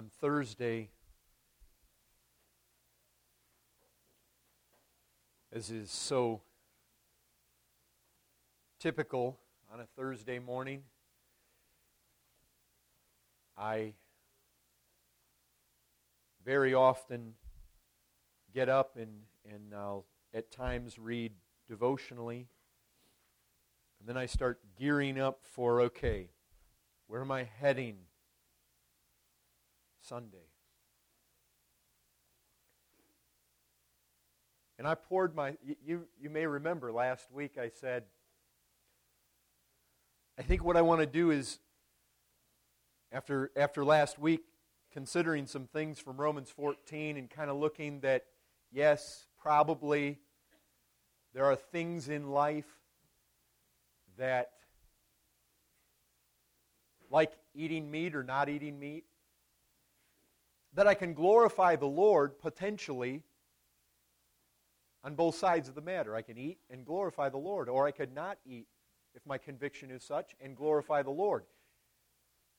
on Thursday, as is so typical on a Thursday morning, I very often get up and, and I'll at times read devotionally. And then I start gearing up for okay, where am I heading Sunday? And I poured my, you, you may remember last week I said, I think what I want to do is, after, after last week, considering some things from Romans 14 and kind of looking that, yes, probably there are things in life that, like eating meat or not eating meat, that I can glorify the Lord potentially on both sides of the matter. I can eat and glorify the Lord, or I could not eat if my conviction is such and glorify the Lord.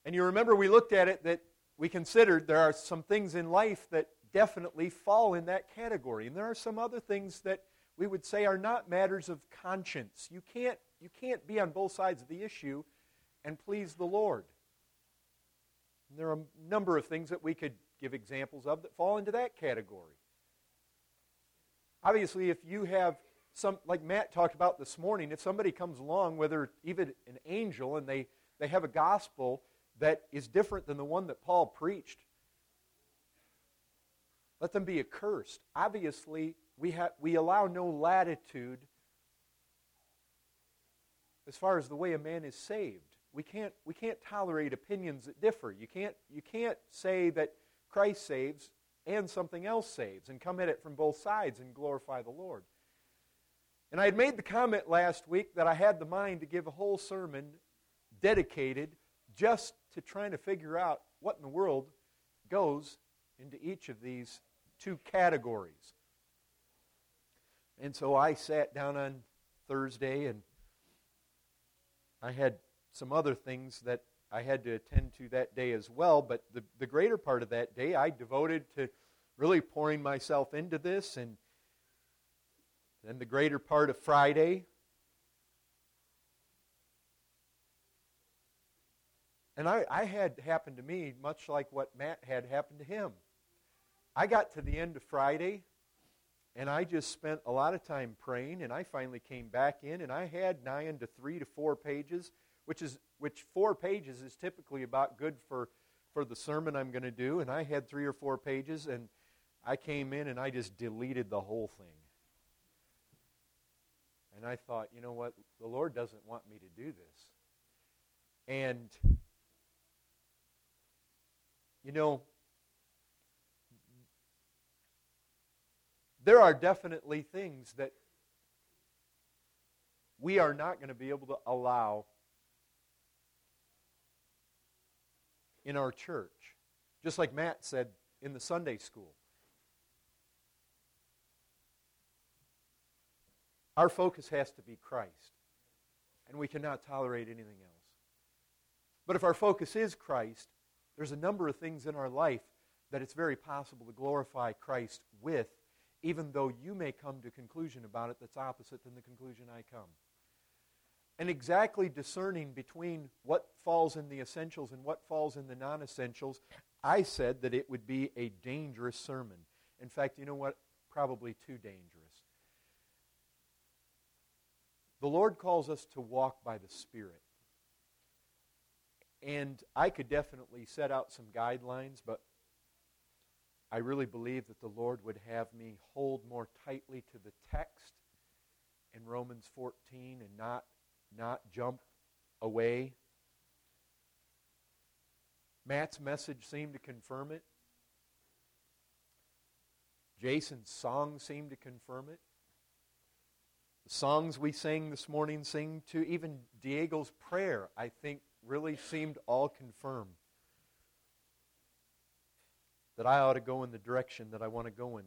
And you remember we looked at it that we considered there are some things in life that definitely fall in that category. And there are some other things that we would say are not matters of conscience. You can't, you can't be on both sides of the issue and please the Lord. And there are a number of things that we could give examples of that fall into that category. Obviously, if you have some, like Matt talked about this morning, if somebody comes along, whether even an angel, and they, they have a gospel that is different than the one that Paul preached, let them be accursed. Obviously, we, ha- we allow no latitude as far as the way a man is saved. We can't, we can't tolerate opinions that differ. You can't, you can't say that Christ saves and something else saves and come at it from both sides and glorify the Lord. And I had made the comment last week that I had the mind to give a whole sermon dedicated just to trying to figure out what in the world goes into each of these two categories. And so I sat down on Thursday and I had some other things that I had to attend to that day as well, but the, the greater part of that day I devoted to really pouring myself into this, and then the greater part of Friday. And I, I had happened to me much like what Matt had happened to him. I got to the end of Friday, and I just spent a lot of time praying, and I finally came back in, and I had nine to three to four pages which is which four pages is typically about good for for the sermon I'm going to do, and I had three or four pages, and I came in and I just deleted the whole thing. And I thought, you know what? The Lord doesn't want me to do this. And, you know, there are definitely things that we are not going to be able to allow in our church. Just like Matt said in the Sunday school. Our focus has to be Christ, and we cannot tolerate anything else. But if our focus is Christ, there's a number of things in our life that it's very possible to glorify Christ with, even though you may come to a conclusion about it that's opposite than the conclusion I come and exactly discerning between what falls in the essentials and what falls in the non essentials, I said that it would be a dangerous sermon. In fact, you know what? Probably too dangerous. The Lord calls us to walk by the Spirit. And I could definitely set out some guidelines, but I really believe that the Lord would have me hold more tightly to the text in Romans 14 and not not jump away. Matt's message seemed to confirm it. Jason's song seemed to confirm it. The songs we sang this morning sing to even Diego's prayer, I think, really seemed all confirmed that I ought to go in the direction that I want to go in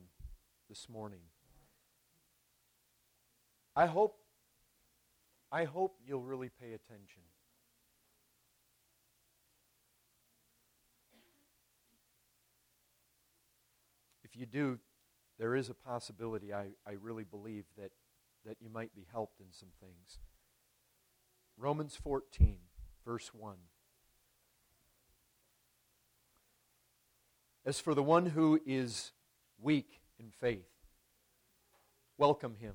this morning. I hope I hope you'll really pay attention. if you do, there is a possibility, I, I really believe, that, that you might be helped in some things. Romans 14, verse 1. As for the one who is weak in faith, welcome him,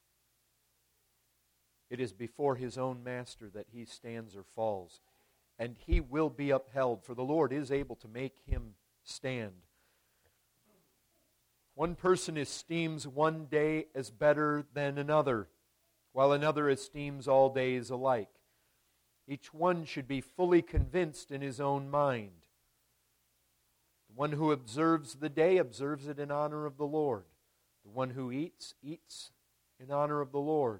It is before his own master that he stands or falls, and he will be upheld, for the Lord is able to make him stand. One person esteems one day as better than another, while another esteems all days alike. Each one should be fully convinced in his own mind. The one who observes the day observes it in honor of the Lord. The one who eats, eats in honor of the Lord,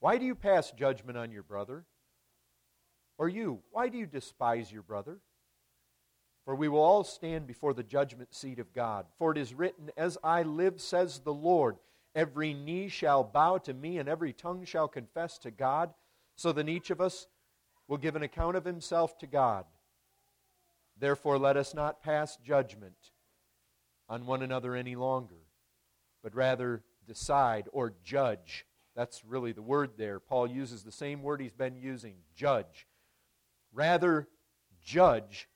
Why do you pass judgment on your brother? Or you, why do you despise your brother? For we will all stand before the judgment seat of God. For it is written, As I live, says the Lord, every knee shall bow to me, and every tongue shall confess to God. So then each of us will give an account of himself to God. Therefore, let us not pass judgment on one another any longer, but rather decide or judge. That's really the word there. Paul uses the same word he's been using judge. Rather, judge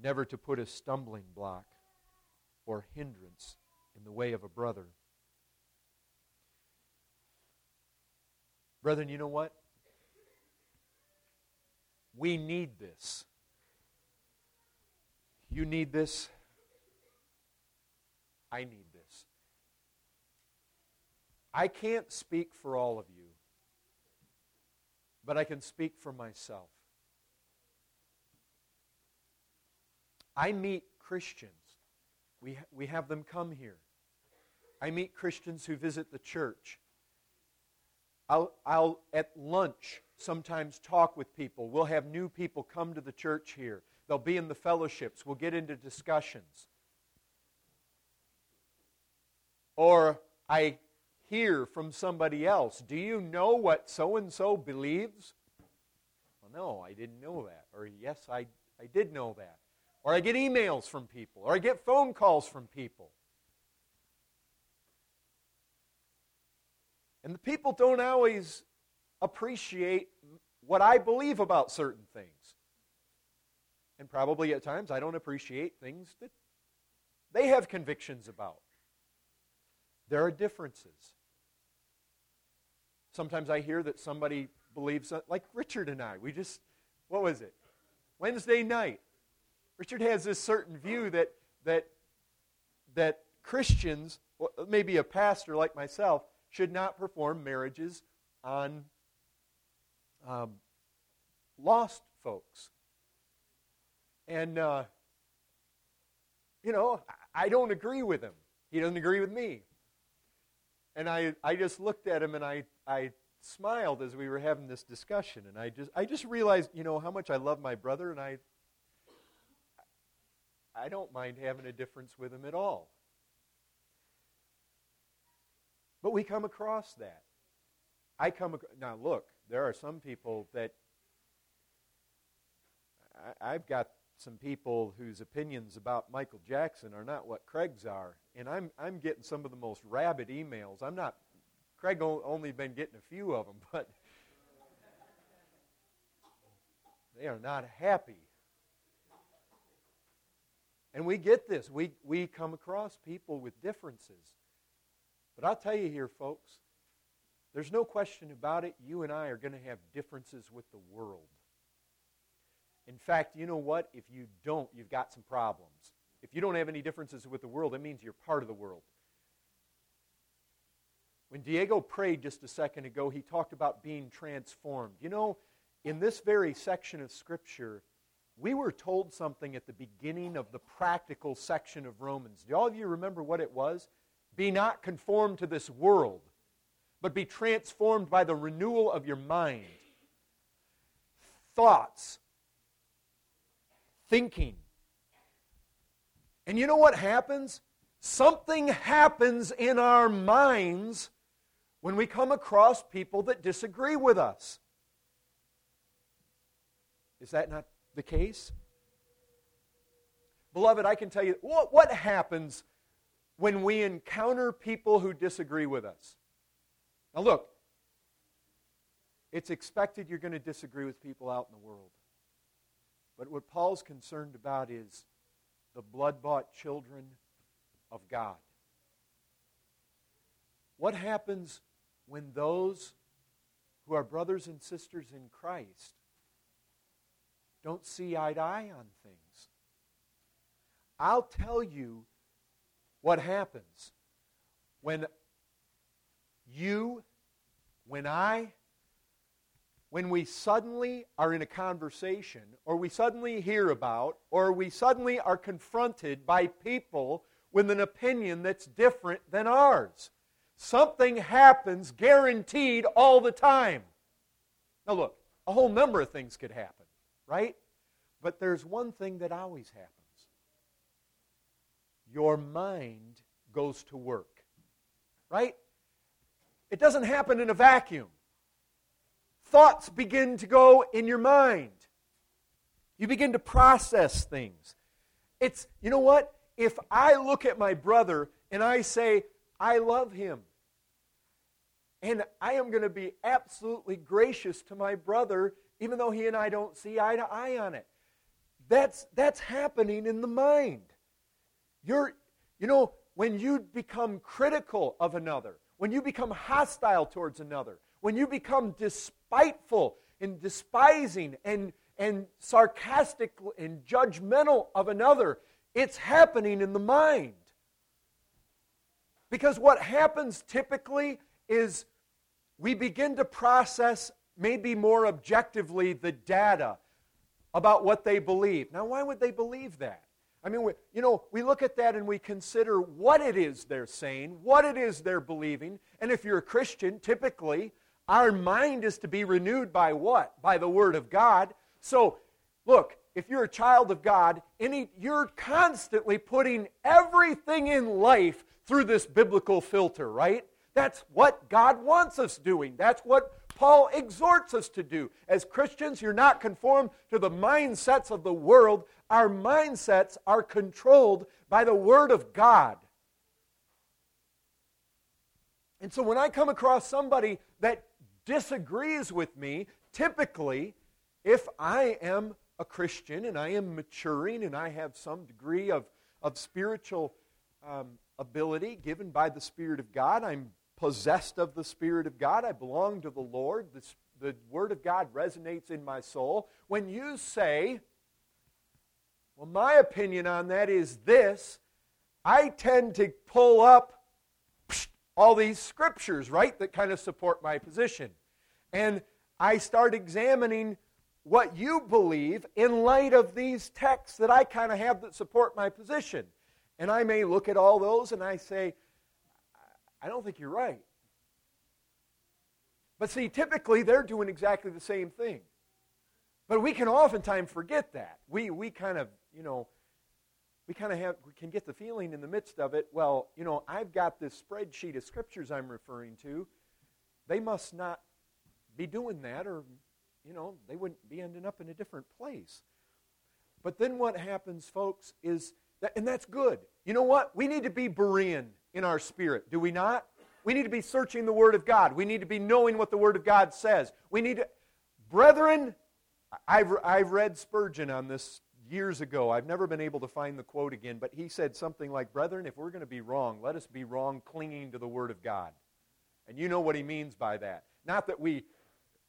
never to put a stumbling block or hindrance in the way of a brother. Brethren, you know what? We need this. You need this. I need. I can't speak for all of you, but I can speak for myself. I meet Christians. We, we have them come here. I meet Christians who visit the church. I'll, I'll, at lunch, sometimes talk with people. We'll have new people come to the church here. They'll be in the fellowships. We'll get into discussions. Or I hear from somebody else, Do you know what so and so believes? Well, no, I didn't know that. Or, Yes, I, I did know that. Or I get emails from people, or I get phone calls from people. And the people don't always appreciate what I believe about certain things. And probably at times I don't appreciate things that they have convictions about. There are differences. Sometimes I hear that somebody believes, like Richard and I, we just, what was it? Wednesday night, Richard has this certain view that, that, that Christians, maybe a pastor like myself, should not perform marriages on um, lost folks. And, uh, you know, I don't agree with him. He doesn't agree with me. And I, I just looked at him and I, I smiled as we were having this discussion. And I just, I just realized, you know, how much I love my brother. And I, I don't mind having a difference with him at all. But we come across that. I come now. Look, there are some people that I, I've got some people whose opinions about Michael Jackson are not what Craig's are, and I'm I'm getting some of the most rabid emails. I'm not. Craig only been getting a few of them, but they are not happy And we get this. We, we come across people with differences. But I'll tell you here, folks, there's no question about it. You and I are going to have differences with the world. In fact, you know what? If you don't, you've got some problems. If you don't have any differences with the world, it means you're part of the world. When Diego prayed just a second ago, he talked about being transformed. You know, in this very section of Scripture, we were told something at the beginning of the practical section of Romans. Do all of you remember what it was? Be not conformed to this world, but be transformed by the renewal of your mind. Thoughts, thinking. And you know what happens? Something happens in our minds when we come across people that disagree with us. Is that not the case? Beloved, I can tell you what, what happens when we encounter people who disagree with us. Now, look, it's expected you're going to disagree with people out in the world. But what Paul's concerned about is the blood bought children of God. What happens when those who are brothers and sisters in Christ don't see eye to eye on things? I'll tell you what happens when you, when I, when we suddenly are in a conversation, or we suddenly hear about, or we suddenly are confronted by people with an opinion that's different than ours. Something happens guaranteed all the time. Now, look, a whole number of things could happen, right? But there's one thing that always happens your mind goes to work, right? It doesn't happen in a vacuum thoughts begin to go in your mind. You begin to process things. It's, you know what? If I look at my brother and I say, I love him, and I am going to be absolutely gracious to my brother, even though he and I don't see eye to eye on it. That's, that's happening in the mind. You're, you know, when you become critical of another, when you become hostile towards another, when you become despiteful and despising and, and sarcastic and judgmental of another, it's happening in the mind. Because what happens typically is we begin to process maybe more objectively the data about what they believe. Now, why would they believe that? I mean, we, you know, we look at that and we consider what it is they're saying, what it is they're believing. And if you're a Christian, typically, our mind is to be renewed by what? By the Word of God. So, look, if you're a child of God, any, you're constantly putting everything in life through this biblical filter, right? That's what God wants us doing. That's what Paul exhorts us to do. As Christians, you're not conformed to the mindsets of the world. Our mindsets are controlled by the Word of God. And so when I come across somebody that disagrees with me, typically, if I am a Christian and I am maturing and I have some degree of, of spiritual um, ability given by the Spirit of God, I'm possessed of the Spirit of God, I belong to the Lord, the, the Word of God resonates in my soul. When you say, well, my opinion on that is this, I tend to pull up all these scriptures, right, that kind of support my position and I start examining what you believe in light of these texts that I kind of have that support my position. And I may look at all those and I say, I don't think you're right. But see, typically they're doing exactly the same thing. But we can oftentimes forget that. We, we kind of, you know, we kind of have, we can get the feeling in the midst of it, well, you know, I've got this spreadsheet of scriptures I'm referring to. They must not be doing that, or, you know, they wouldn't be ending up in a different place. But then what happens, folks, is that, and that's good. You know what? We need to be Berean in our spirit, do we not? We need to be searching the Word of God. We need to be knowing what the Word of God says. We need to, brethren, I've, I've read Spurgeon on this years ago. I've never been able to find the quote again, but he said something like, Brethren, if we're going to be wrong, let us be wrong clinging to the Word of God. And you know what he means by that. Not that we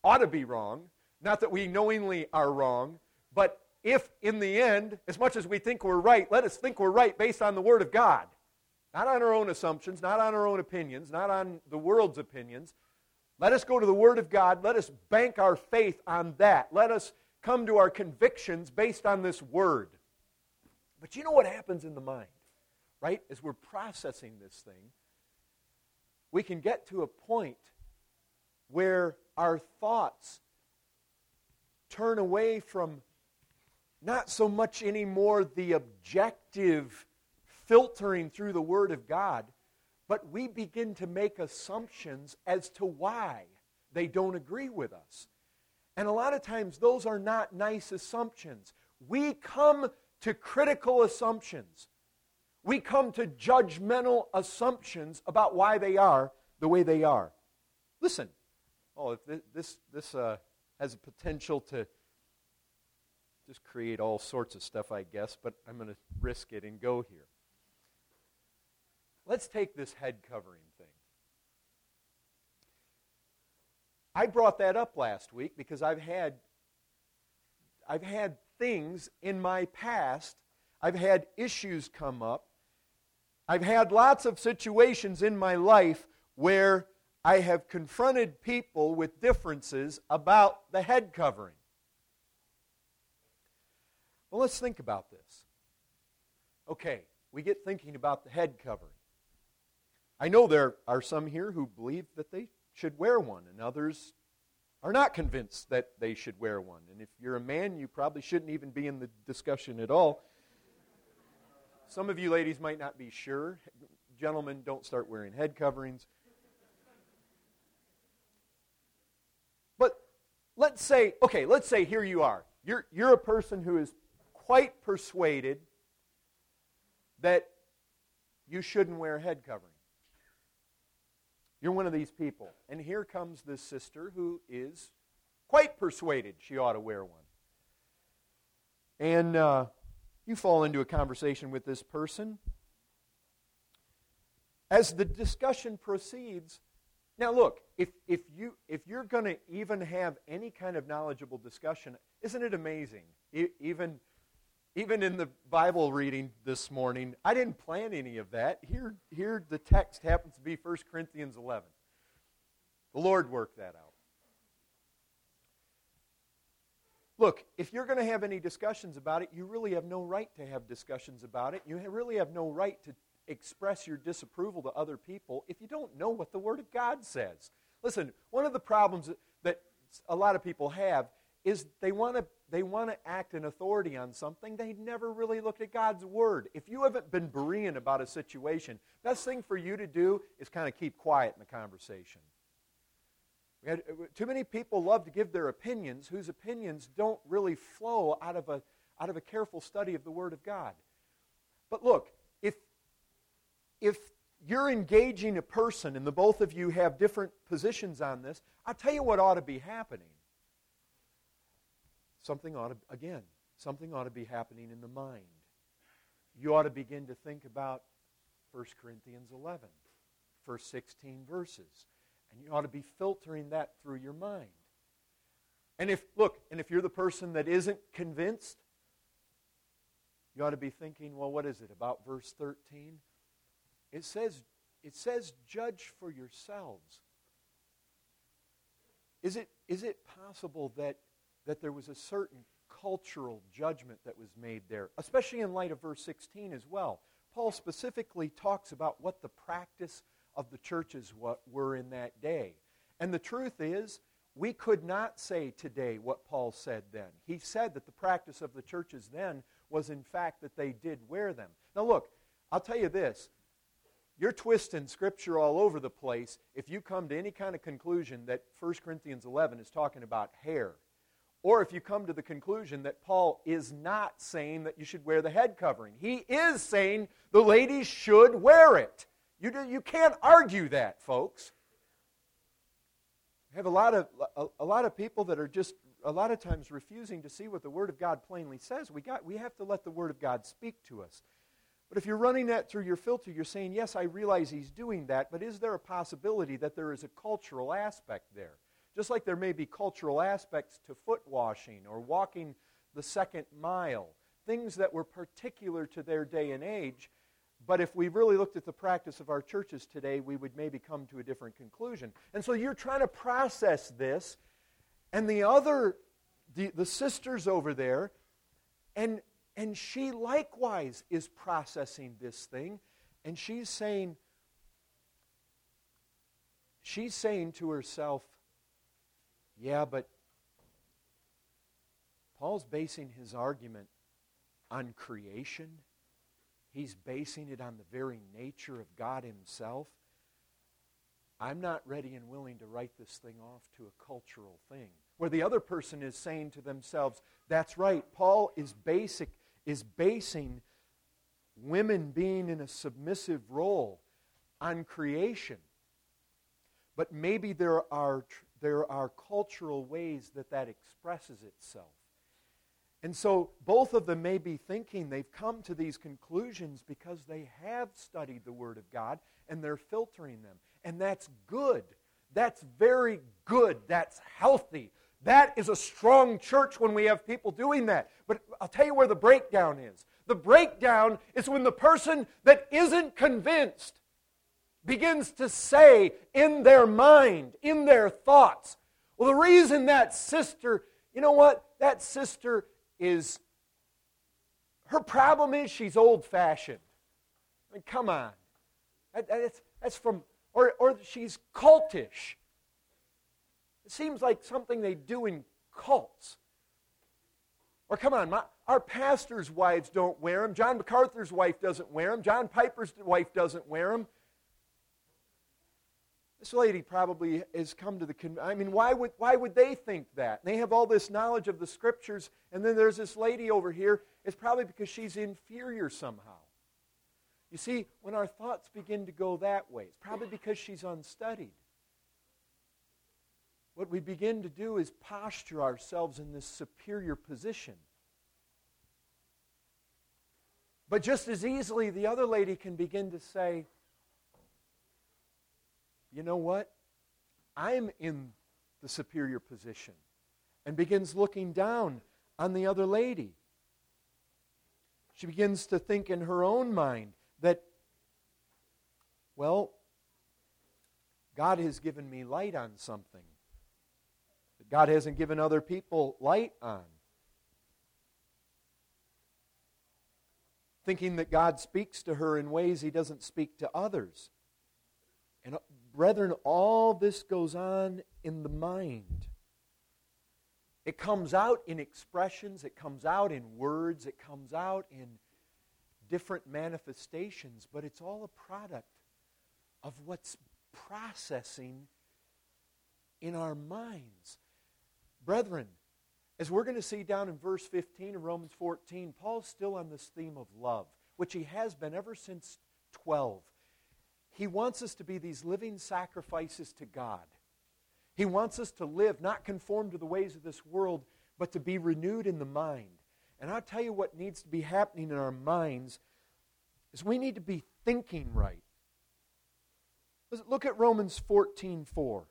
ought to be wrong, not that we knowingly are wrong, but if in the end, as much as we think we're right, let us think we're right based on the Word of God. Not on our own assumptions, not on our own opinions, not on the world's opinions. Let us go to the Word of God. Let us bank our faith on that. Let us come to our convictions based on this Word. But you know what happens in the mind, right? As we're processing this thing, we can get to a point where our thoughts turn away from not so much anymore the objective filtering through the Word of God, but we begin to make assumptions as to why they don't agree with us. And a lot of times, those are not nice assumptions. We come to critical assumptions. We come to judgmental assumptions about why they are the way they are. Listen, oh, if this, this uh, has a potential to just create all sorts of stuff, I guess, but I'm going to risk it and go here. Let's take this head covering thing. I brought that up last week because I've had I've had things in my past, I've had issues come up. I've had lots of situations in my life where I have confronted people with differences about the head covering. Well, let's think about this. Okay, we get thinking about the head covering. I know there are some here who believe that they should wear one, and others are not convinced that they should wear one. And if you're a man, you probably shouldn't even be in the discussion at all. Some of you ladies might not be sure. Gentlemen, don't start wearing head coverings. But let's say, okay, let's say here you are. You're, you're a person who is quite persuaded that you shouldn't wear head covering. You're one of these people. And here comes this sister who is quite persuaded she ought to wear one. And uh, you fall into a conversation with this person. As the discussion proceeds, now look, if, if, you, if you're going to even have any kind of knowledgeable discussion, isn't it amazing? even even in the Bible reading this morning, I didn't plan any of that. Here, here the text happens to be 1 Corinthians 11. The Lord worked that out. Look, if you're going to have any discussions about it, you really have no right to have discussions about it. You really have no right to express your disapproval to other people if you don't know what the Word of God says. Listen, one of the problems that a lot of people have is they want to they want to act in authority on something they never really looked at god's word. If you haven't been berean about a situation best thing for you to do is kind of keep quiet in the conversation. Had, uh, too many people love to give their opinions whose opinions don't really flow out of a out of a careful study of the word of god. But look if if you're engaging a person and the both of you have different positions on this i'll tell you what ought to be happening something ought to, again, something ought to be happening in the mind. You ought to begin to think about 1 Corinthians 11, first 16 verses. And you ought to be filtering that through your mind. And if, look, and if you're the person that isn't convinced, you ought to be thinking, well, what is it about verse 13? It says, it says, judge for yourselves. Is it, is it possible that that there was a certain cultural judgment that was made there, especially in light of verse 16 as well. Paul specifically talks about what the practice of the churches were in that day. And the truth is, we could not say today what Paul said then. He said that the practice of the churches then was, in fact, that they did wear them. Now, look, I'll tell you this. You're twisting Scripture all over the place if you come to any kind of conclusion that 1 Corinthians 11 is talking about hair or if you come to the conclusion that Paul is not saying that you should wear the head covering, he is saying the ladies should wear it. You, do, you can't argue that, folks. I have a lot of, a, a lot of people that are just a lot of times refusing to see what the Word of God plainly says. We, got, we have to let the Word of God speak to us. But if you're running that through your filter, you're saying, yes, I realize he's doing that, but is there a possibility that there is a cultural aspect there? Just like there may be cultural aspects to foot washing or walking the second mile, things that were particular to their day and age. But if we really looked at the practice of our churches today, we would maybe come to a different conclusion. And so you're trying to process this, and the other, the, the sisters over there, and, and she likewise is processing this thing, and she's saying, she's saying to herself, yeah, but Paul's basing his argument on creation. He's basing it on the very nature of God Himself. I'm not ready and willing to write this thing off to a cultural thing. Where the other person is saying to themselves, that's right, Paul is basic is basing women being in a submissive role on creation. But maybe there are there are cultural ways that that expresses itself. And so both of them may be thinking they've come to these conclusions because they have studied the Word of God and they're filtering them. And that's good. That's very good. That's healthy. That is a strong church when we have people doing that. But I'll tell you where the breakdown is. The breakdown is when the person that isn't convinced begins to say in their mind, in their thoughts, well, the reason that sister, you know what? That sister is, her problem is she's old fashioned. I mean, come on. That, that's, that's from, or, or she's cultish. It seems like something they do in cults. Or come on, my, our pastors' wives don't wear them. John MacArthur's wife doesn't wear them. John Piper's wife doesn't wear them. This lady probably has come to the. I mean, why would, why would they think that? They have all this knowledge of the scriptures, and then there's this lady over here. It's probably because she's inferior somehow. You see, when our thoughts begin to go that way, it's probably because she's unstudied. What we begin to do is posture ourselves in this superior position. But just as easily, the other lady can begin to say, you know what? I'm in the superior position. And begins looking down on the other lady. She begins to think in her own mind that, well, God has given me light on something that God hasn't given other people light on. Thinking that God speaks to her in ways he doesn't speak to others. Brethren, all this goes on in the mind. It comes out in expressions, it comes out in words, it comes out in different manifestations, but it's all a product of what's processing in our minds. Brethren, as we're going to see down in verse 15 of Romans 14, Paul's still on this theme of love, which he has been ever since 12. He wants us to be these living sacrifices to God. He wants us to live, not conform to the ways of this world, but to be renewed in the mind. And I'll tell you what needs to be happening in our minds is we need to be thinking right. Look at Romans 14 4.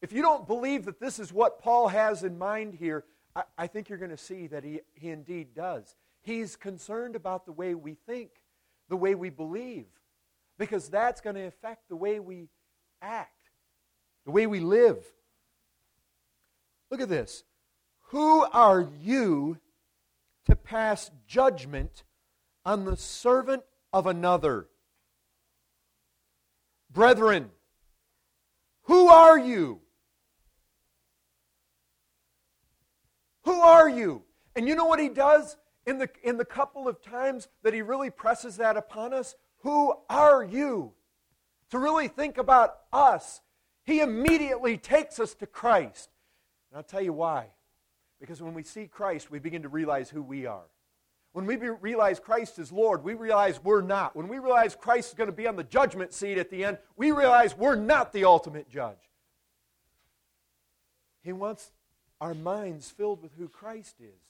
If you don't believe that this is what Paul has in mind here, I, I think you're going to see that he, he indeed does. He's concerned about the way we think, the way we believe because that's going to affect the way we act, the way we live. Look at this. Who are you to pass judgment on the servant of another? Brethren, who are you? Who are you? And you know what he does in the, in the couple of times that he really presses that upon us? Who are you? To really think about us, he immediately takes us to Christ. And I'll tell you why. Because when we see Christ, we begin to realize who we are. When we realize Christ is Lord, we realize we're not. When we realize Christ is going to be on the judgment seat at the end, we realize we're not the ultimate judge. He wants our minds filled with who Christ is.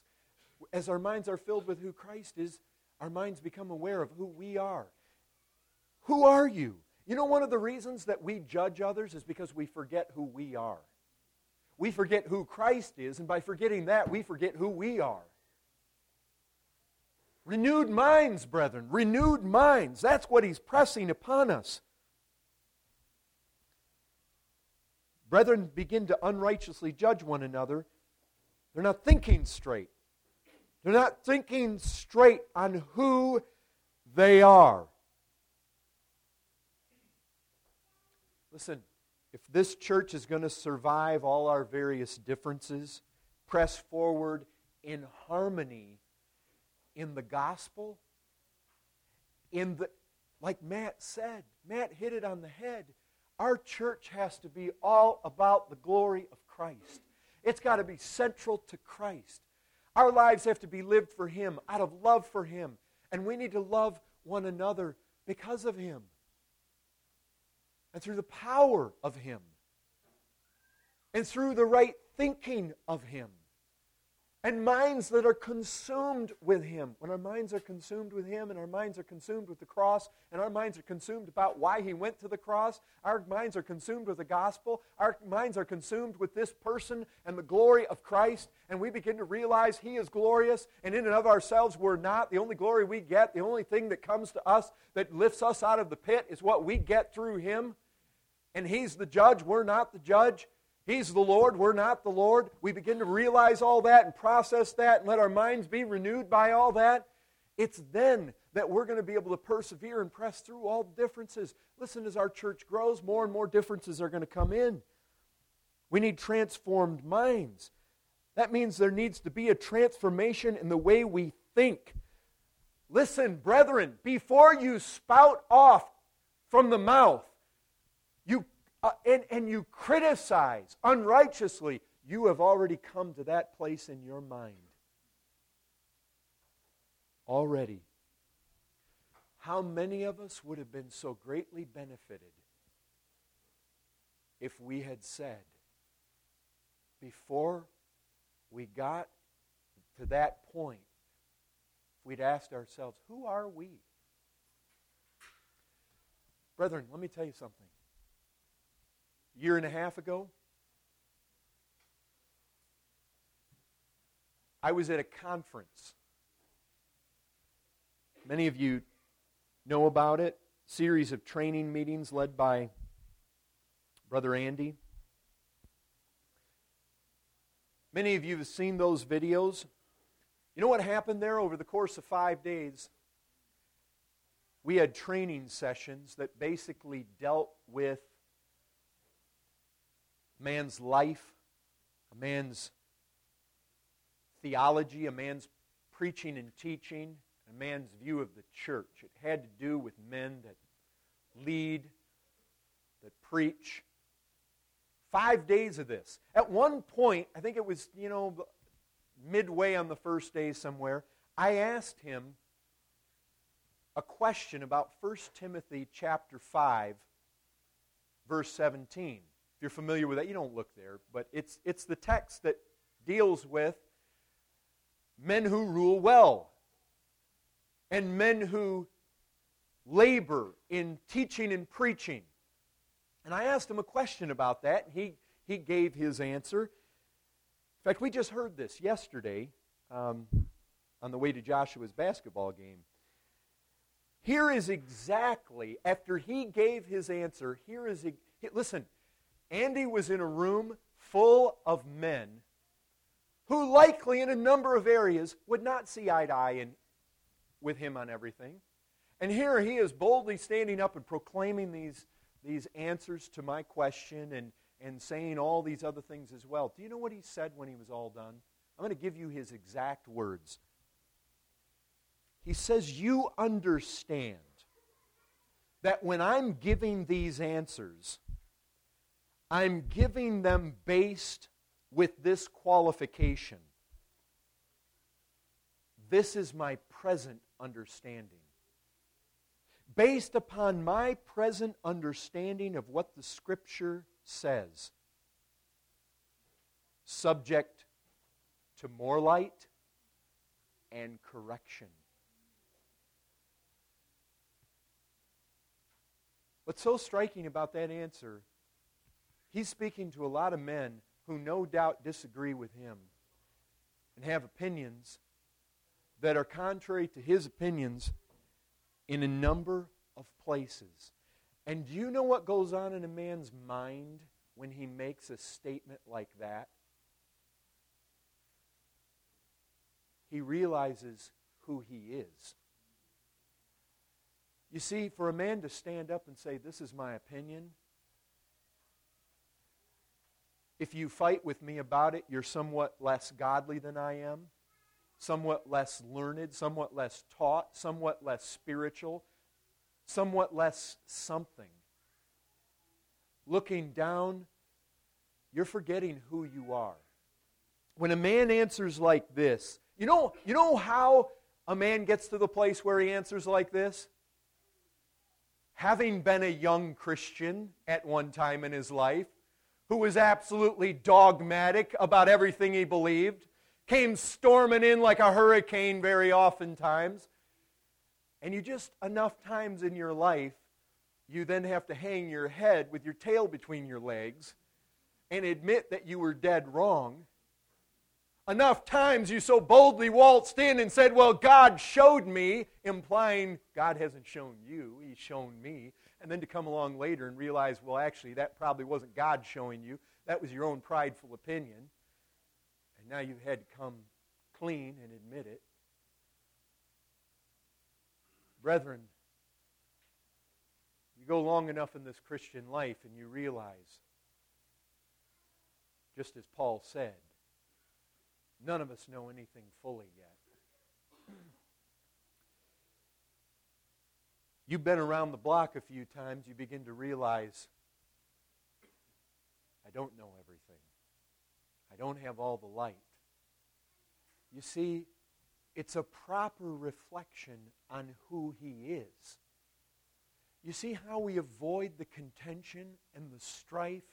As our minds are filled with who Christ is, our minds become aware of who we are. Who are you? You know, one of the reasons that we judge others is because we forget who we are. We forget who Christ is, and by forgetting that, we forget who we are. Renewed minds, brethren, renewed minds. That's what he's pressing upon us. Brethren begin to unrighteously judge one another. They're not thinking straight. They're not thinking straight on who they are. Listen, if this church is going to survive all our various differences, press forward in harmony in the gospel, in the like Matt said, Matt hit it on the head. Our church has to be all about the glory of Christ. It's got to be central to Christ. Our lives have to be lived for Him, out of love for Him. And we need to love one another because of Him and through the power of Him and through the right thinking of Him and minds that are consumed with Him. When our minds are consumed with Him and our minds are consumed with the cross and our minds are consumed about why He went to the cross, our minds are consumed with the gospel, our minds are consumed with this person and the glory of Christ, and we begin to realize He is glorious, and in and of ourselves we're not. The only glory we get, the only thing that comes to us that lifts us out of the pit is what we get through Him. And He's the judge, we're not the judge. He's the Lord, we're not the Lord. We begin to realize all that and process that and let our minds be renewed by all that. It's then that we're going to be able to persevere and press through all the differences. Listen, as our church grows, more and more differences are going to come in. We need transformed minds. That means there needs to be a transformation in the way we think. Listen, brethren, before you spout off from the mouth, you uh, and, and you criticize unrighteously, you have already come to that place in your mind. Already. How many of us would have been so greatly benefited if we had said, before we got to that point, we'd asked ourselves, who are we? Brethren, let me tell you something year and a half ago, I was at a conference. Many of you know about it. Series of training meetings led by Brother Andy. Many of you have seen those videos. You know what happened there over the course of five days? We had training sessions that basically dealt with man's life, a man's theology, a man's preaching and teaching, a man's view of the church. It had to do with men that lead, that preach. Five days of this. At one point, I think it was, you know, midway on the first day somewhere, I asked him a question about 1 Timothy chapter 5 verse 17 you're familiar with that, you don't look there, but it's, it's the text that deals with men who rule well and men who labor in teaching and preaching. And I asked him a question about that, and he, he gave his answer. In fact, we just heard this yesterday um, on the way to Joshua's basketball game. Here is exactly, after he gave his answer, here is, listen, Andy was in a room full of men who likely in a number of areas would not see eye to eye in, with him on everything. And here he is boldly standing up and proclaiming these, these answers to my question and, and saying all these other things as well. Do you know what he said when he was all done? I'm going to give you his exact words. He says, You understand that when I'm giving these answers, I'm giving them based with this qualification. This is my present understanding. Based upon my present understanding of what the Scripture says, subject to more light and correction. What's so striking about that answer, he's speaking to a lot of men who no doubt disagree with him and have opinions that are contrary to his opinions in a number of places. And do you know what goes on in a man's mind when he makes a statement like that? He realizes who he is. You see, for a man to stand up and say, This is my opinion, if you fight with me about it, you're somewhat less godly than I am, somewhat less learned, somewhat less taught, somewhat less spiritual, somewhat less something. Looking down, you're forgetting who you are. When a man answers like this, you know, you know how a man gets to the place where he answers like this? Having been a young Christian at one time in his life, who was absolutely dogmatic about everything he believed, came storming in like a hurricane very oftentimes. And you just, enough times in your life, you then have to hang your head with your tail between your legs and admit that you were dead wrong. Enough times you so boldly waltzed in and said, Well, God showed me, implying God hasn't shown you, He's shown me and then to come along later and realize, well, actually, that probably wasn't God showing you. That was your own prideful opinion. And now you've had to come clean and admit it. Brethren, you go long enough in this Christian life and you realize, just as Paul said, none of us know anything fully yet. You've been around the block a few times, you begin to realize I don't know everything. I don't have all the light. You see, it's a proper reflection on who he is. You see how we avoid the contention and the strife,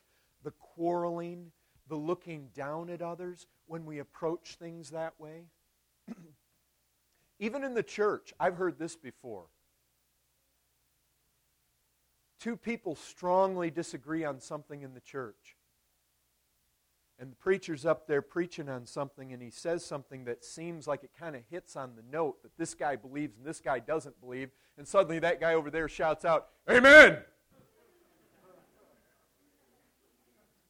the quarreling, the looking down at others when we approach things that way? Even in the church, I've heard this before two people strongly disagree on something in the church. And the preacher's up there preaching on something, and he says something that seems like it kind of hits on the note that this guy believes and this guy doesn't believe. And suddenly that guy over there shouts out, Amen!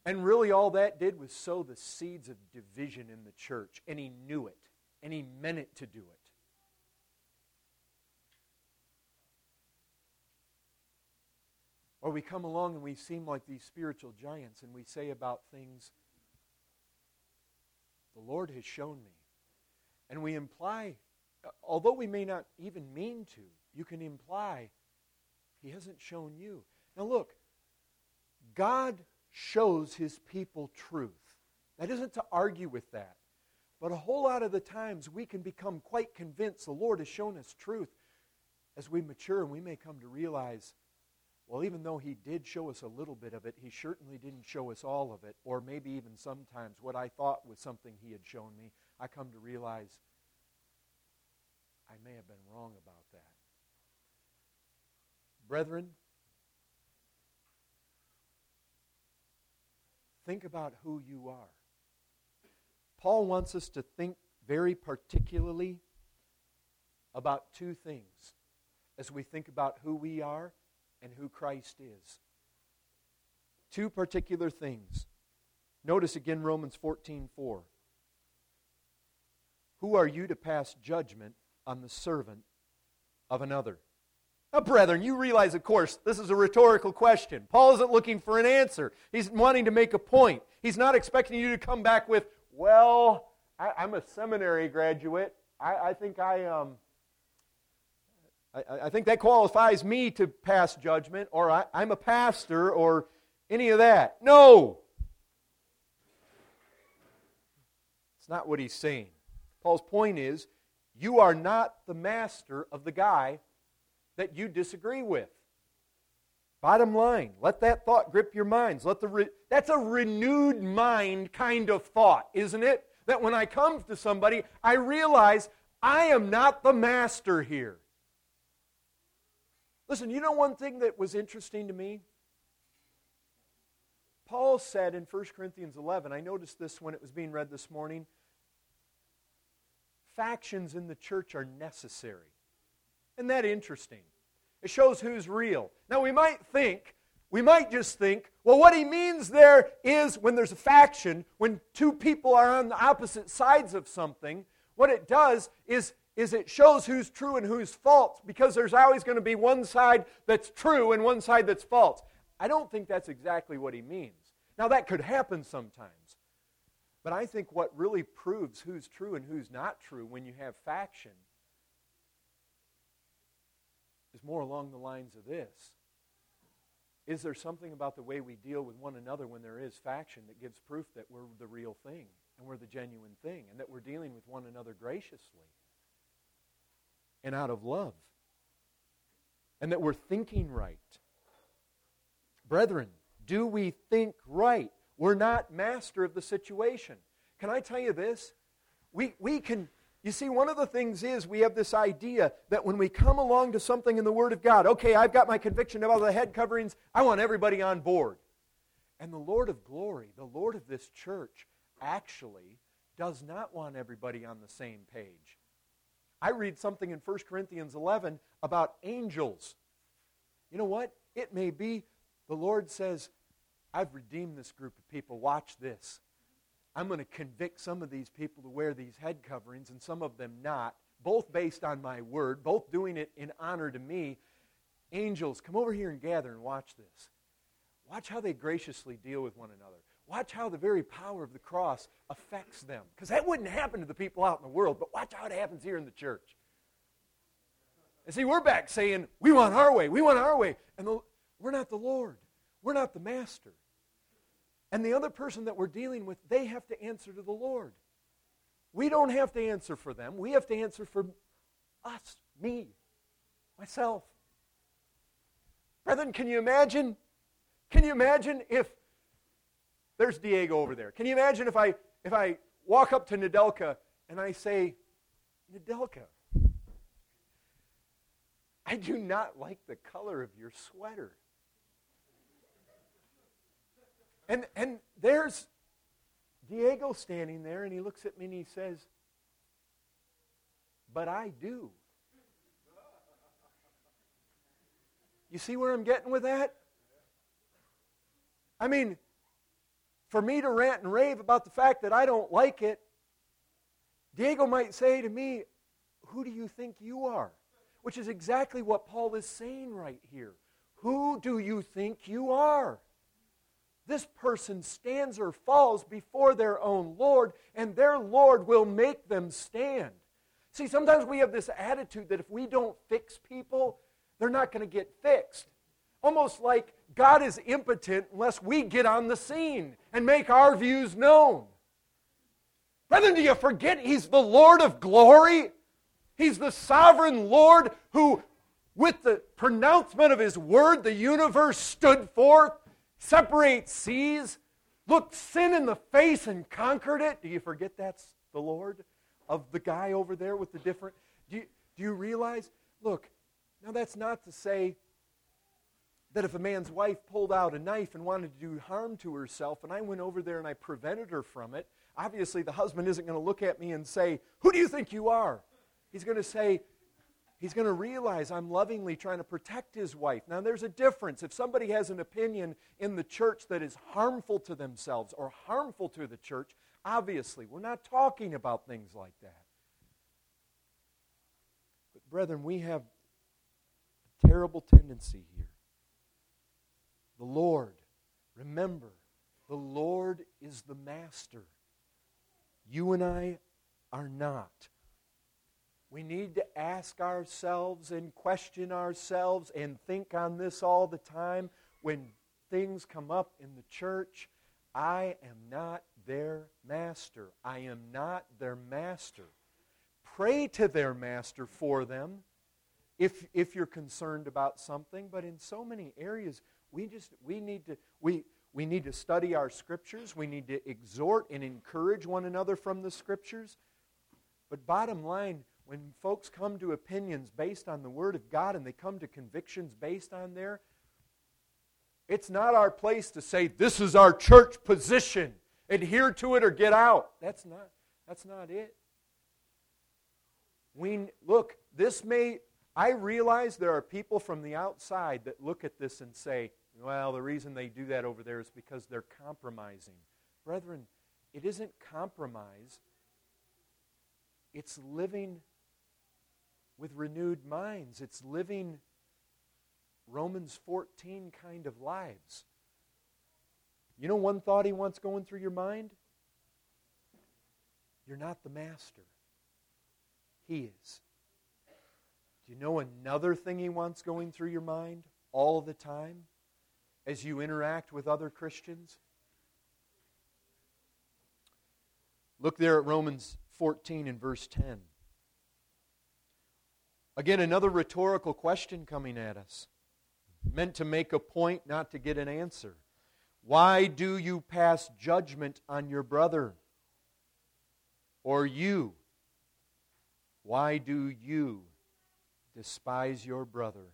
And really, all that did was sow the seeds of division in the church, and he knew it, and he meant it to do it. Or we come along and we seem like these spiritual giants and we say about things, the Lord has shown me. And we imply, although we may not even mean to, you can imply, He hasn't shown you. Now look, God shows His people truth. That isn't to argue with that. But a whole lot of the times we can become quite convinced the Lord has shown us truth. As we mature, and we may come to realize well, even though he did show us a little bit of it, he certainly didn't show us all of it, or maybe even sometimes what I thought was something he had shown me, I come to realize I may have been wrong about that. Brethren, think about who you are. Paul wants us to think very particularly about two things as we think about who we are and who Christ is. Two particular things. Notice again Romans 14 4. Who are you to pass judgment on the servant of another? Now, brethren, you realize, of course, this is a rhetorical question. Paul isn't looking for an answer. He's wanting to make a point. He's not expecting you to come back with, well, I, am a seminary graduate. I, I think I, um, I, I think that qualifies me to pass judgment, or I, I'm a pastor, or any of that. No! It's not what he's saying. Paul's point is you are not the master of the guy that you disagree with. Bottom line, let that thought grip your minds. Let the re- that's a renewed mind kind of thought, isn't it? that when I come to somebody, I realize I am not the master here. Listen, you know one thing that was interesting to me? Paul said in 1 Corinthians 11, I noticed this when it was being read this morning factions in the church are necessary. Isn't that interesting? It shows who's real. Now, we might think, we might just think, well, what he means there is when there's a faction, when two people are on the opposite sides of something, what it does is, is it shows who's true and who's false because there's always going to be one side that's true and one side that's false. I don't think that's exactly what he means. Now, that could happen sometimes. But I think what really proves who's true and who's not true when you have faction is more along the lines of this. Is there something about the way we deal with one another when there is faction that gives proof that we're the real thing and we're the genuine thing and that we're dealing with one another graciously and out of love and that we're thinking right? Brethren, do we think right? We're not master of the situation. Can I tell you this? We, we can, you see, one of the things is we have this idea that when we come along to something in the Word of God, okay, I've got my conviction about the head coverings, I want everybody on board. And the Lord of glory, the Lord of this church, actually does not want everybody on the same page. I read something in 1 Corinthians 11 about angels. You know what? It may be the Lord says, I've redeemed this group of people. Watch this. I'm going to convict some of these people to wear these head coverings and some of them not, both based on my word, both doing it in honor to me. Angels, come over here and gather and watch this. Watch how they graciously deal with one another. Watch how the very power of the cross affects them. Because that wouldn't happen to the people out in the world, but watch how it happens here in the church. And see, we're back saying, we want our way, we want our way. And the, we're not the Lord, we're not the master. And the other person that we're dealing with, they have to answer to the Lord. We don't have to answer for them. We have to answer for us, me, myself. Brethren, can you imagine? Can you imagine if there's Diego over there? Can you imagine if I if I walk up to Nadelka and I say, Nadelka, I do not like the color of your sweater. And, and there's Diego standing there, and he looks at me and he says, But I do. You see where I'm getting with that? I mean, for me to rant and rave about the fact that I don't like it, Diego might say to me, Who do you think you are? Which is exactly what Paul is saying right here. Who do you think you are? this person stands or falls before their own Lord, and their Lord will make them stand. See, sometimes we have this attitude that if we don't fix people, they're not going to get fixed. Almost like God is impotent unless we get on the scene and make our views known. Brethren, do you forget He's the Lord of glory? He's the sovereign Lord who, with the pronouncement of His word, the universe stood forth separate seas, looked sin in the face and conquered it. Do you forget that's the Lord of the guy over there with the different? Do you, do you realize? Look, now that's not to say that if a man's wife pulled out a knife and wanted to do harm to herself, and I went over there and I prevented her from it, obviously the husband isn't going to look at me and say, Who do you think you are? He's going to say, He's going to realize I'm lovingly trying to protect his wife. Now, there's a difference. If somebody has an opinion in the church that is harmful to themselves or harmful to the church, obviously, we're not talking about things like that. But, brethren, we have a terrible tendency here. The Lord, remember, the Lord is the master. You and I are not. We need to ask ourselves and question ourselves and think on this all the time. When things come up in the church, I am not their master. I am not their master. Pray to their master for them if, if you're concerned about something, but in so many areas, we just we need to we We need to study our scriptures. We need to exhort and encourage one another from the scriptures. But bottom line, when folks come to opinions based on the Word of God and they come to convictions based on there, it's not our place to say, this is our church position. Adhere to it or get out. That's not, that's not it. We, look, this may, I realize there are people from the outside that look at this and say, well, the reason they do that over there is because they're compromising. Brethren, it isn't compromise, it's living with renewed minds. It's living Romans 14 kind of lives. You know one thought he wants going through your mind? You're not the master. He is. Do you know another thing he wants going through your mind all the time as you interact with other Christians? Look there at Romans 14 and verse 10. Again, another rhetorical question coming at us, meant to make a point, not to get an answer. Why do you pass judgment on your brother? Or you? Why do you despise your brother?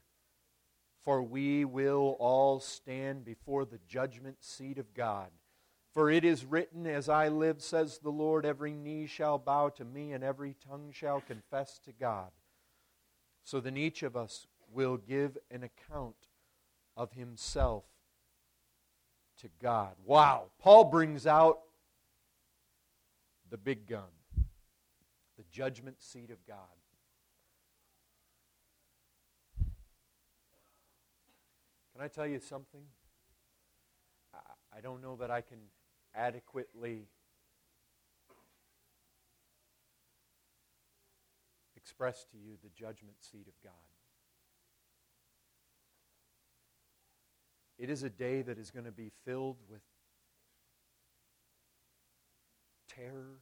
For we will all stand before the judgment seat of God. For it is written, As I live, says the Lord, every knee shall bow to me, and every tongue shall confess to God. So then each of us will give an account of himself to God. Wow. Paul brings out the big gun, the judgment seat of God. Can I tell you something? I I don't know that I can adequately express to you the judgment seat of God. It is a day that is going to be filled with terror.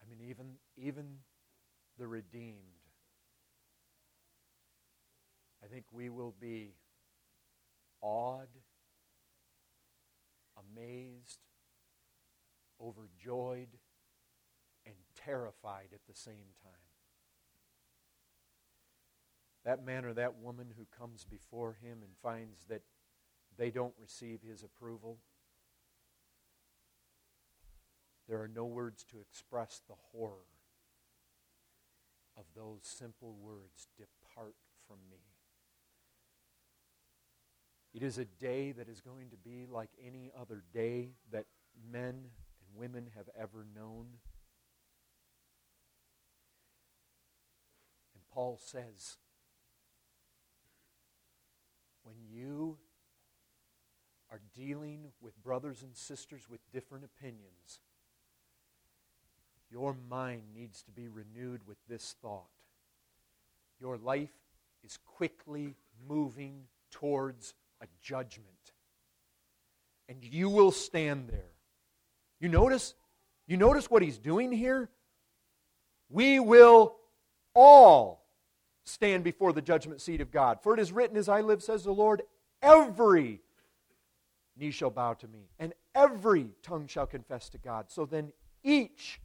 I mean, even, even the redeemed. I think we will be awed, amazed, overjoyed and terrified at the same time. That man or that woman who comes before him and finds that they don't receive his approval, there are no words to express the horror of those simple words Depart from me. It is a day that is going to be like any other day that men and women have ever known. And Paul says, when you are dealing with brothers and sisters with different opinions, your mind needs to be renewed with this thought. Your life is quickly moving towards a judgment. And you will stand there you notice? You notice what he's doing here? We will all stand before the judgment seat of God. For it is written, As I live, says the Lord, every knee shall bow to me, and every tongue shall confess to God. So then each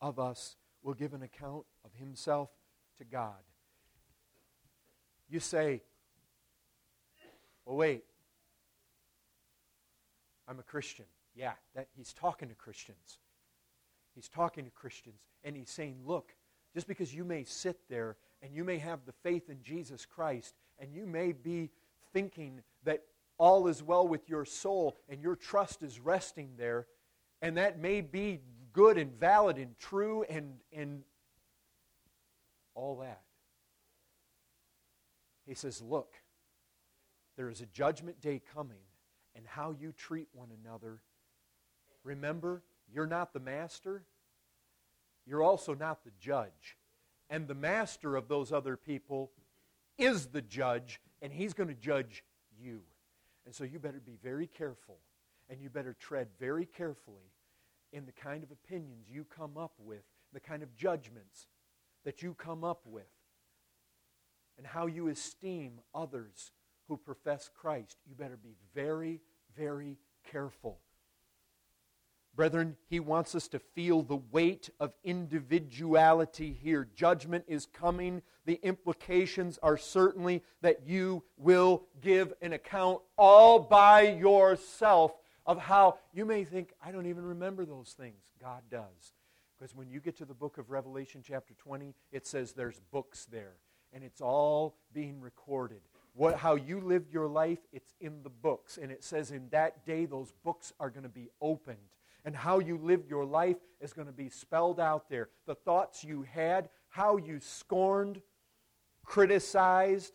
of us will give an account of himself to God. You say, well, wait, I'm a Christian. Yeah, that he's talking to Christians. He's talking to Christians and he's saying, look, just because you may sit there and you may have the faith in Jesus Christ and you may be thinking that all is well with your soul and your trust is resting there, and that may be good and valid and true and, and all that. He says, Look, there is a judgment day coming, and how you treat one another Remember, you're not the master, you're also not the judge. And the master of those other people is the judge, and he's going to judge you. And so you better be very careful, and you better tread very carefully in the kind of opinions you come up with, the kind of judgments that you come up with. and how you esteem others who profess Christ, you better be very, very careful. Brethren, he wants us to feel the weight of individuality here. Judgment is coming. The implications are certainly that you will give an account all by yourself of how you may think, I don't even remember those things. God does. Because when you get to the book of Revelation, chapter 20, it says there's books there, and it's all being recorded. What, how you lived your life, it's in the books. And it says in that day, those books are going to be opened. And how you lived your life is going to be spelled out there. The thoughts you had, how you scorned, criticized,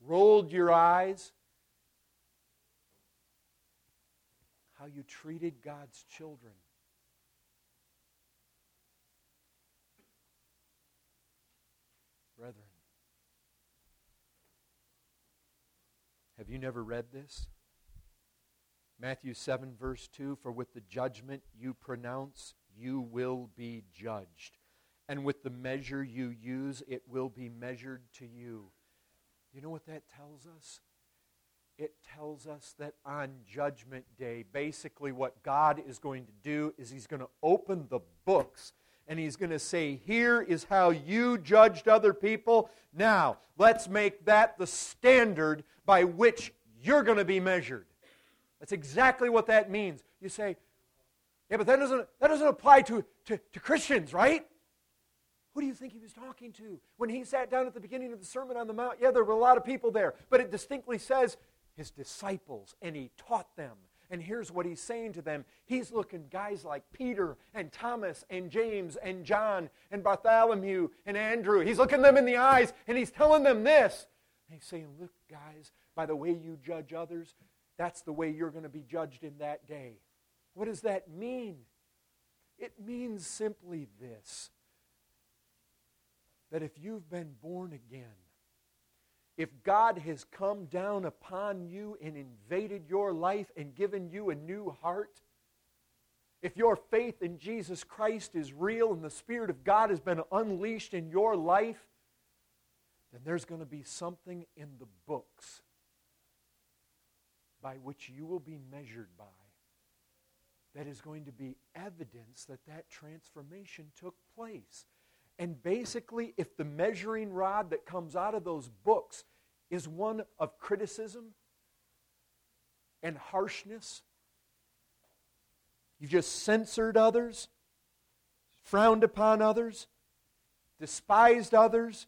rolled your eyes, how you treated God's children. Brethren, have you never read this? Matthew 7, verse 2 For with the judgment you pronounce, you will be judged. And with the measure you use, it will be measured to you. You know what that tells us? It tells us that on Judgment Day, basically what God is going to do is He's going to open the books and he's going to say, Here is how you judged other people. Now, let's make that the standard by which you're going to be measured. That's exactly what that means. You say, Yeah, but that doesn't, that doesn't apply to, to, to Christians, right? Who do you think he was talking to? When he sat down at the beginning of the Sermon on the Mount, yeah, there were a lot of people there, but it distinctly says his disciples, and he taught them and here's what he's saying to them. He's looking guys like Peter and Thomas and James and John and Bartholomew and Andrew. He's looking them in the eyes and he's telling them this. And he's saying, Look, guys, by the way you judge others, that's the way you're going to be judged in that day. What does that mean? It means simply this that if you've been born again, if God has come down upon you and invaded your life and given you a new heart, if your faith in Jesus Christ is real and the Spirit of God has been unleashed in your life, then there's going to be something in the books by which you will be measured by that is going to be evidence that that transformation took place. And basically, if the measuring rod that comes out of those books is one of criticism and harshness, you've just censored others, frowned upon others, despised others,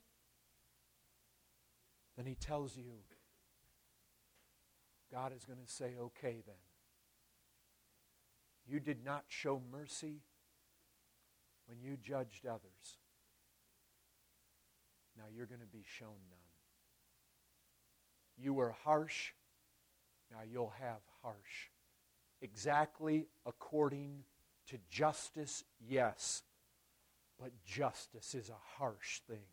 then he tells you, God is going to say, okay then. You did not show mercy when you judged others. Now you're going to be shown none. You were harsh, now you'll have harsh. Exactly according to justice, yes, but justice is a harsh thing.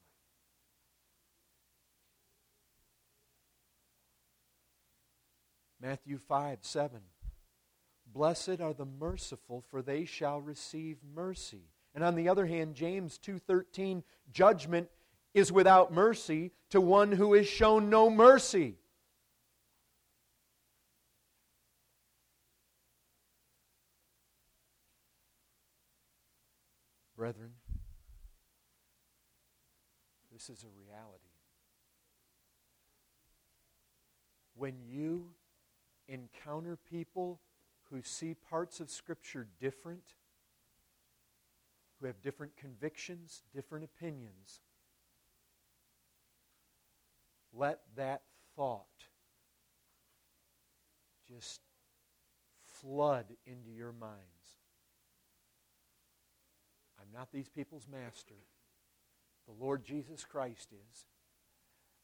Matthew 5 7. Blessed are the merciful, for they shall receive mercy. And on the other hand, James 2:13, judgment is without mercy to one who has shown no mercy. Brethren, this is a reality. When you encounter people who see parts of Scripture different, who have different convictions, different opinions, let that thought just flood into your minds. I'm not these people's master. The Lord Jesus Christ is.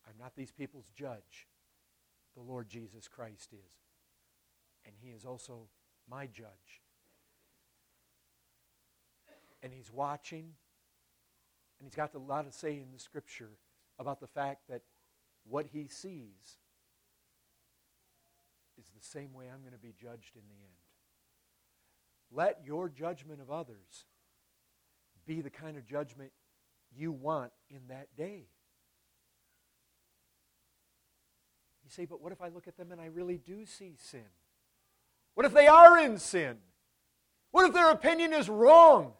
I'm not these people's judge. The Lord Jesus Christ is. And He is also my judge. And He's watching. And He's got a lot to say in the Scripture about the fact that what he sees is the same way I'm going to be judged in the end. Let your judgment of others be the kind of judgment you want in that day. You say, but what if I look at them and I really do see sin? What if they are in sin? What if their opinion is wrong?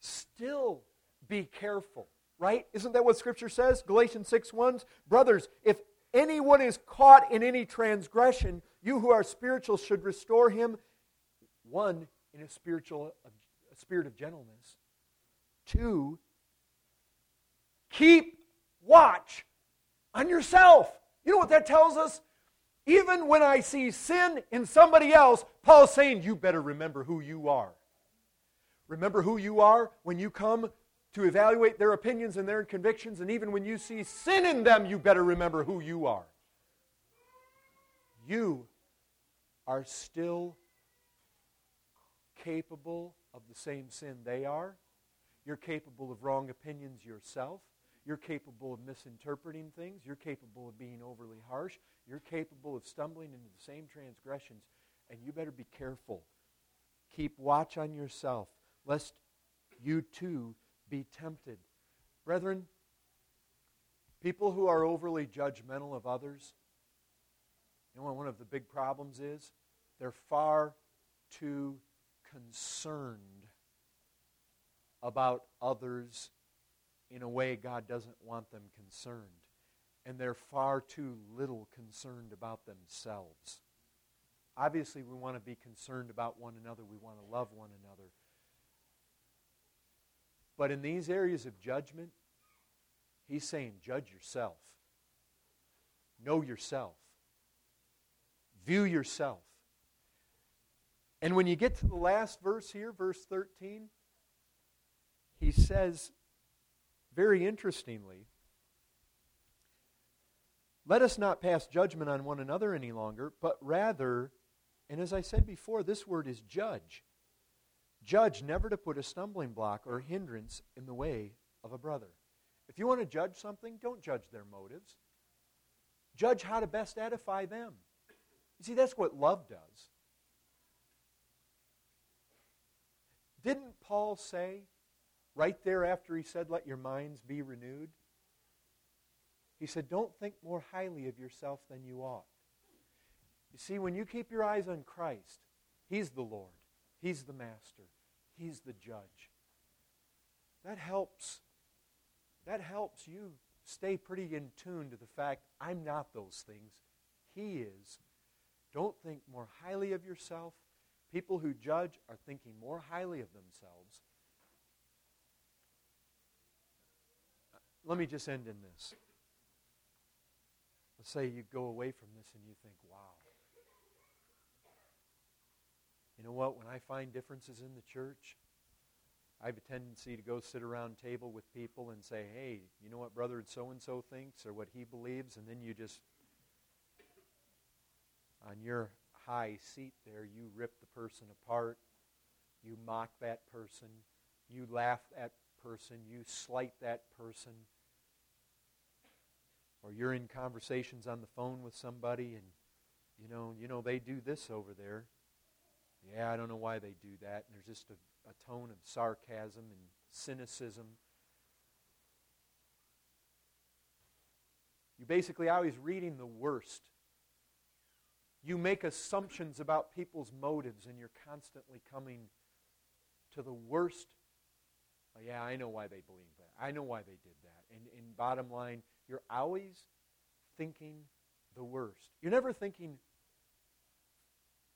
Still be careful, right? Isn't that what Scripture says? Galatians 6 1. Brothers, if anyone is caught in any transgression, you who are spiritual should restore him, one, in a spiritual a spirit of gentleness. Two, keep watch on yourself. You know what that tells us? Even when I see sin in somebody else, Paul's saying, You better remember who you are. Remember who you are when you come to evaluate their opinions and their convictions, and even when you see sin in them, you better remember who you are. You are still capable of the same sin they are. You're capable of wrong opinions yourself. You're capable of misinterpreting things. You're capable of being overly harsh. You're capable of stumbling into the same transgressions. And you better be careful. Keep watch on yourself, lest you too be tempted. Brethren, people who are overly judgmental of others, you know one of the big problems is? They're far too concerned about others in a way God doesn't want them concerned. And they're far too little concerned about themselves. Obviously, we want to be concerned about one another. We want to love one another. But in these areas of judgment, he's saying, judge yourself. Know yourself. View yourself. And when you get to the last verse here, verse 13, he says, very interestingly, let us not pass judgment on one another any longer, but rather, and as I said before, this word is judge. Judge never to put a stumbling block or hindrance in the way of a brother. If you want to judge something, don't judge their motives. Judge how to best edify them. You see, that's what love does. Didn't Paul say, right there after he said, Let your minds be renewed? He said, Don't think more highly of yourself than you ought. You see, when you keep your eyes on Christ, He's the Lord, He's the Master, He's the Judge. That helps. That helps you stay pretty in tune to the fact I'm not those things. He is. Don't think more highly of yourself People who judge are thinking more highly of themselves. Let me just end in this. Let's say you go away from this and you think, wow. You know what? When I find differences in the church, I have a tendency to go sit around table with people and say, hey, you know what brother so and so thinks or what he believes, and then you just, on your high seat there, you rip the person apart, you mock that person, you laugh at person, you slight that person. Or you're in conversations on the phone with somebody and you know, you know they do this over there. Yeah, I don't know why they do that. And there's just a, a tone of sarcasm and cynicism. You basically always reading the worst you make assumptions about people's motives, and you're constantly coming to the worst. Oh, yeah, I know why they believe that. I know why they did that. And, and bottom line, you're always thinking the worst. You're never thinking,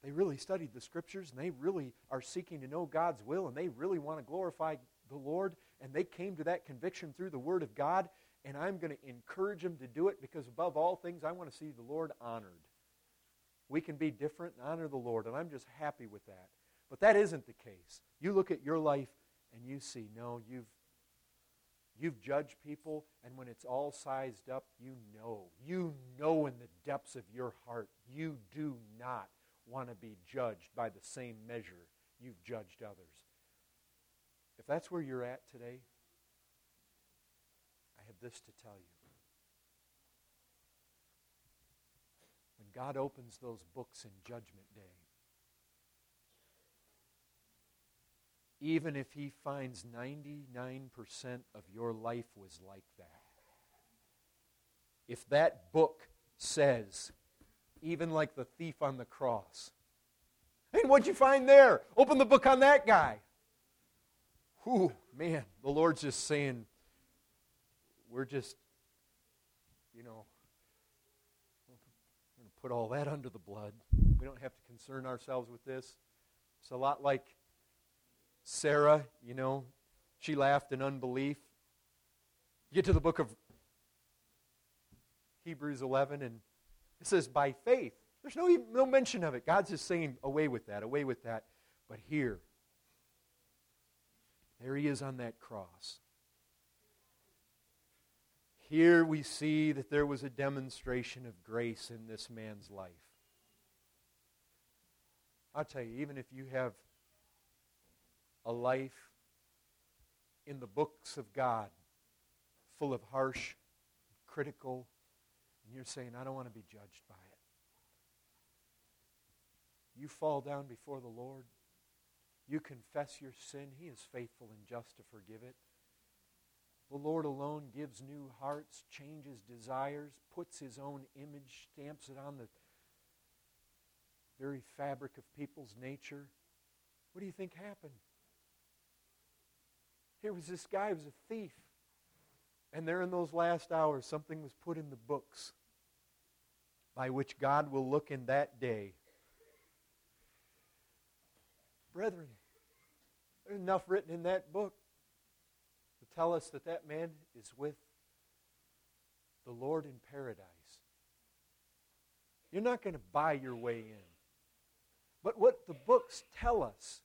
they really studied the scriptures and they really are seeking to know God's will and they really want to glorify the Lord and they came to that conviction through the Word of God and I'm going to encourage them to do it because above all things I want to see the Lord honored. We can be different and honor the Lord, and I'm just happy with that. But that isn't the case. You look at your life and you see, no, you've You've judged people, and when it's all sized up, you know. You know in the depths of your heart, you do not want to be judged by the same measure you've judged others. If that's where you're at today, I have this to tell you. When God opens those books in Judgment Day, even if He finds 99% of your life was like that, if that book says, even like the thief on the cross, mean, what'd you find there? Open the book on that guy. Whew, man, the Lord's just saying, we're just, you know, we're going to put all that under the blood. We don't have to concern ourselves with this. It's a lot like Sarah, you know, she laughed in unbelief. You get to the book of Hebrews 11, and it says, by faith. There's no, no mention of it. God's just saying, away with that, away with that. But here, there he is on that cross. Here we see that there was a demonstration of grace in this man's life. I'll tell you, even if you have a life in the books of God full of harsh, critical, and you're saying, I don't want to be judged by it. You fall down before the Lord. You confess your sin. He is faithful and just to forgive it. The Lord alone gives new hearts, changes desires, puts His own image, stamps it on the very fabric of people's nature. What do you think happened? Here was this guy who was a thief. And there in those last hours, something was put in the books by which God will look in that day. Brethren, there's enough written in that book to tell us that that man is with the Lord in paradise. You're not going to buy your way in. But what the books tell us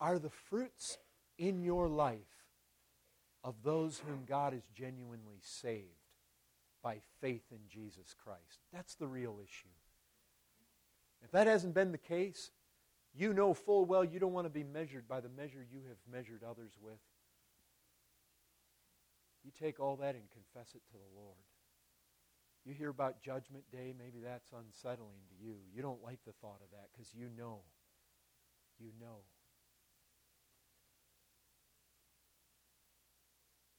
are the fruits in your life of those whom God has genuinely saved by faith in Jesus Christ. That's the real issue. If that hasn't been the case, you know full well you don't want to be measured by the measure you have measured others with. You take all that and confess it to the Lord. You hear about Judgment Day, maybe that's unsettling to you. You don't like the thought of that because you know. You know.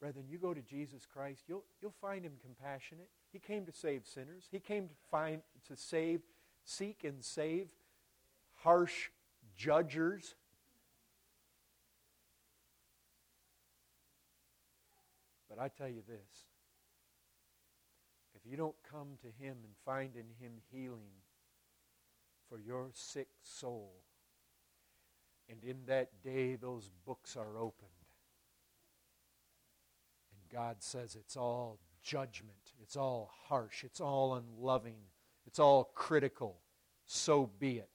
Brethren, you go to Jesus Christ, you'll, you'll find him compassionate. He came to save sinners. He came to find to save, seek and save harsh judgers. But I tell you this if you don't come to him and find in him healing for your sick soul, and in that day those books are opened, God says it's all judgment, it's all harsh, it's all unloving, it's all critical. So be it.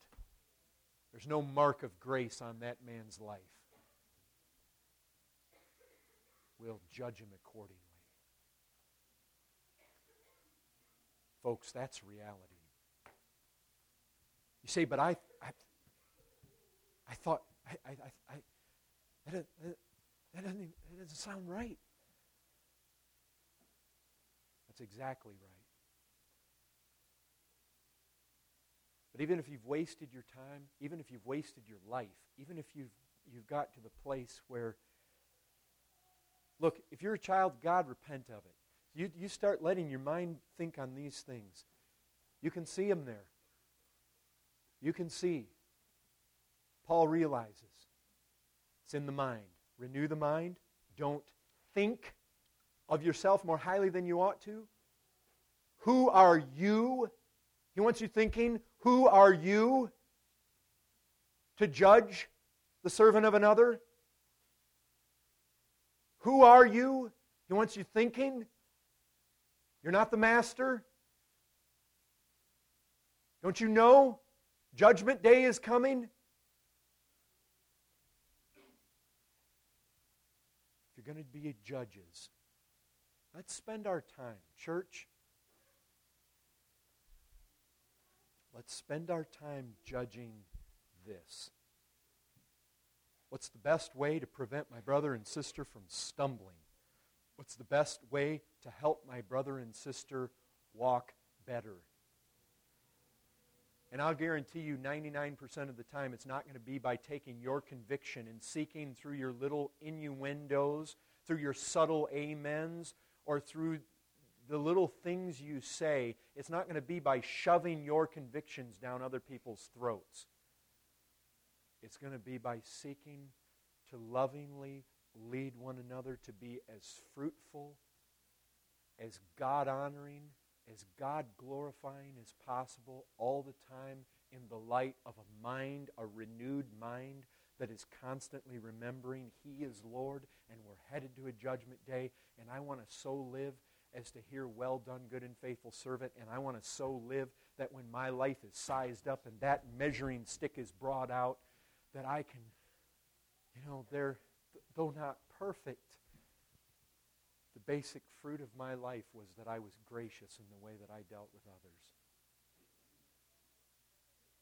There's no mark of grace on that man's life. We'll judge him accordingly. Folks, that's reality. You say, but I, I, I thought, I, I, I, that, doesn't sound right. That's exactly right. But even if you've wasted your time, even if you've wasted your life, even if you've, you've got to the place where, look, if you're a child God, repent of it. You, you start letting your mind think on these things. You can see them there. You can see. Paul realizes it's in the mind. Renew the mind. Don't think of yourself more highly than you ought to? Who are you? He wants you thinking, who are you to judge the servant of another? Who are you? He wants you thinking. You're not the master. Don't you know? Judgment day is coming. If you're going to be judges, Let's spend our time, church. Let's spend our time judging this. What's the best way to prevent my brother and sister from stumbling? What's the best way to help my brother and sister walk better? And I'll guarantee you 99% of the time it's not going to be by taking your conviction and seeking through your little innuendos, through your subtle amens, or through the little things you say, it's not going to be by shoving your convictions down other people's throats. It's going to be by seeking to lovingly lead one another to be as fruitful, as God honoring, as God glorifying as possible all the time in the light of a mind, a renewed mind that is constantly remembering He is Lord and we're headed to a judgment day. And I want to so live as to hear, Well done, good and faithful servant. And I want to so live that when my life is sized up and that measuring stick is brought out, that I can, you know, they're, though not perfect, the basic fruit of my life was that I was gracious in the way that I dealt with others.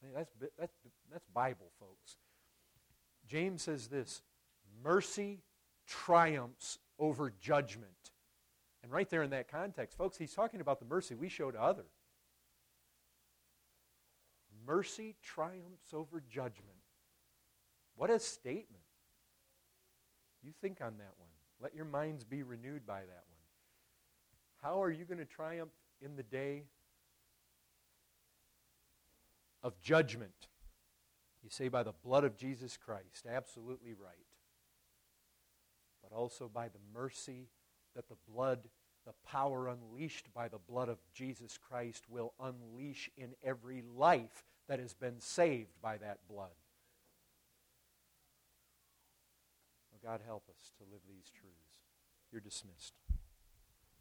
I mean, that's, that's, that's Bible, folks. James says this mercy triumphs over judgment. And right there in that context, folks, he's talking about the mercy we show to others. Mercy triumphs over judgment. What a statement. You think on that one. Let your minds be renewed by that one. How are you going to triumph in the day of judgment? You say by the blood of Jesus Christ. Absolutely right. But also by the mercy that the blood, the power unleashed by the blood of Jesus Christ, will unleash in every life that has been saved by that blood. God help us to live these truths. You're dismissed.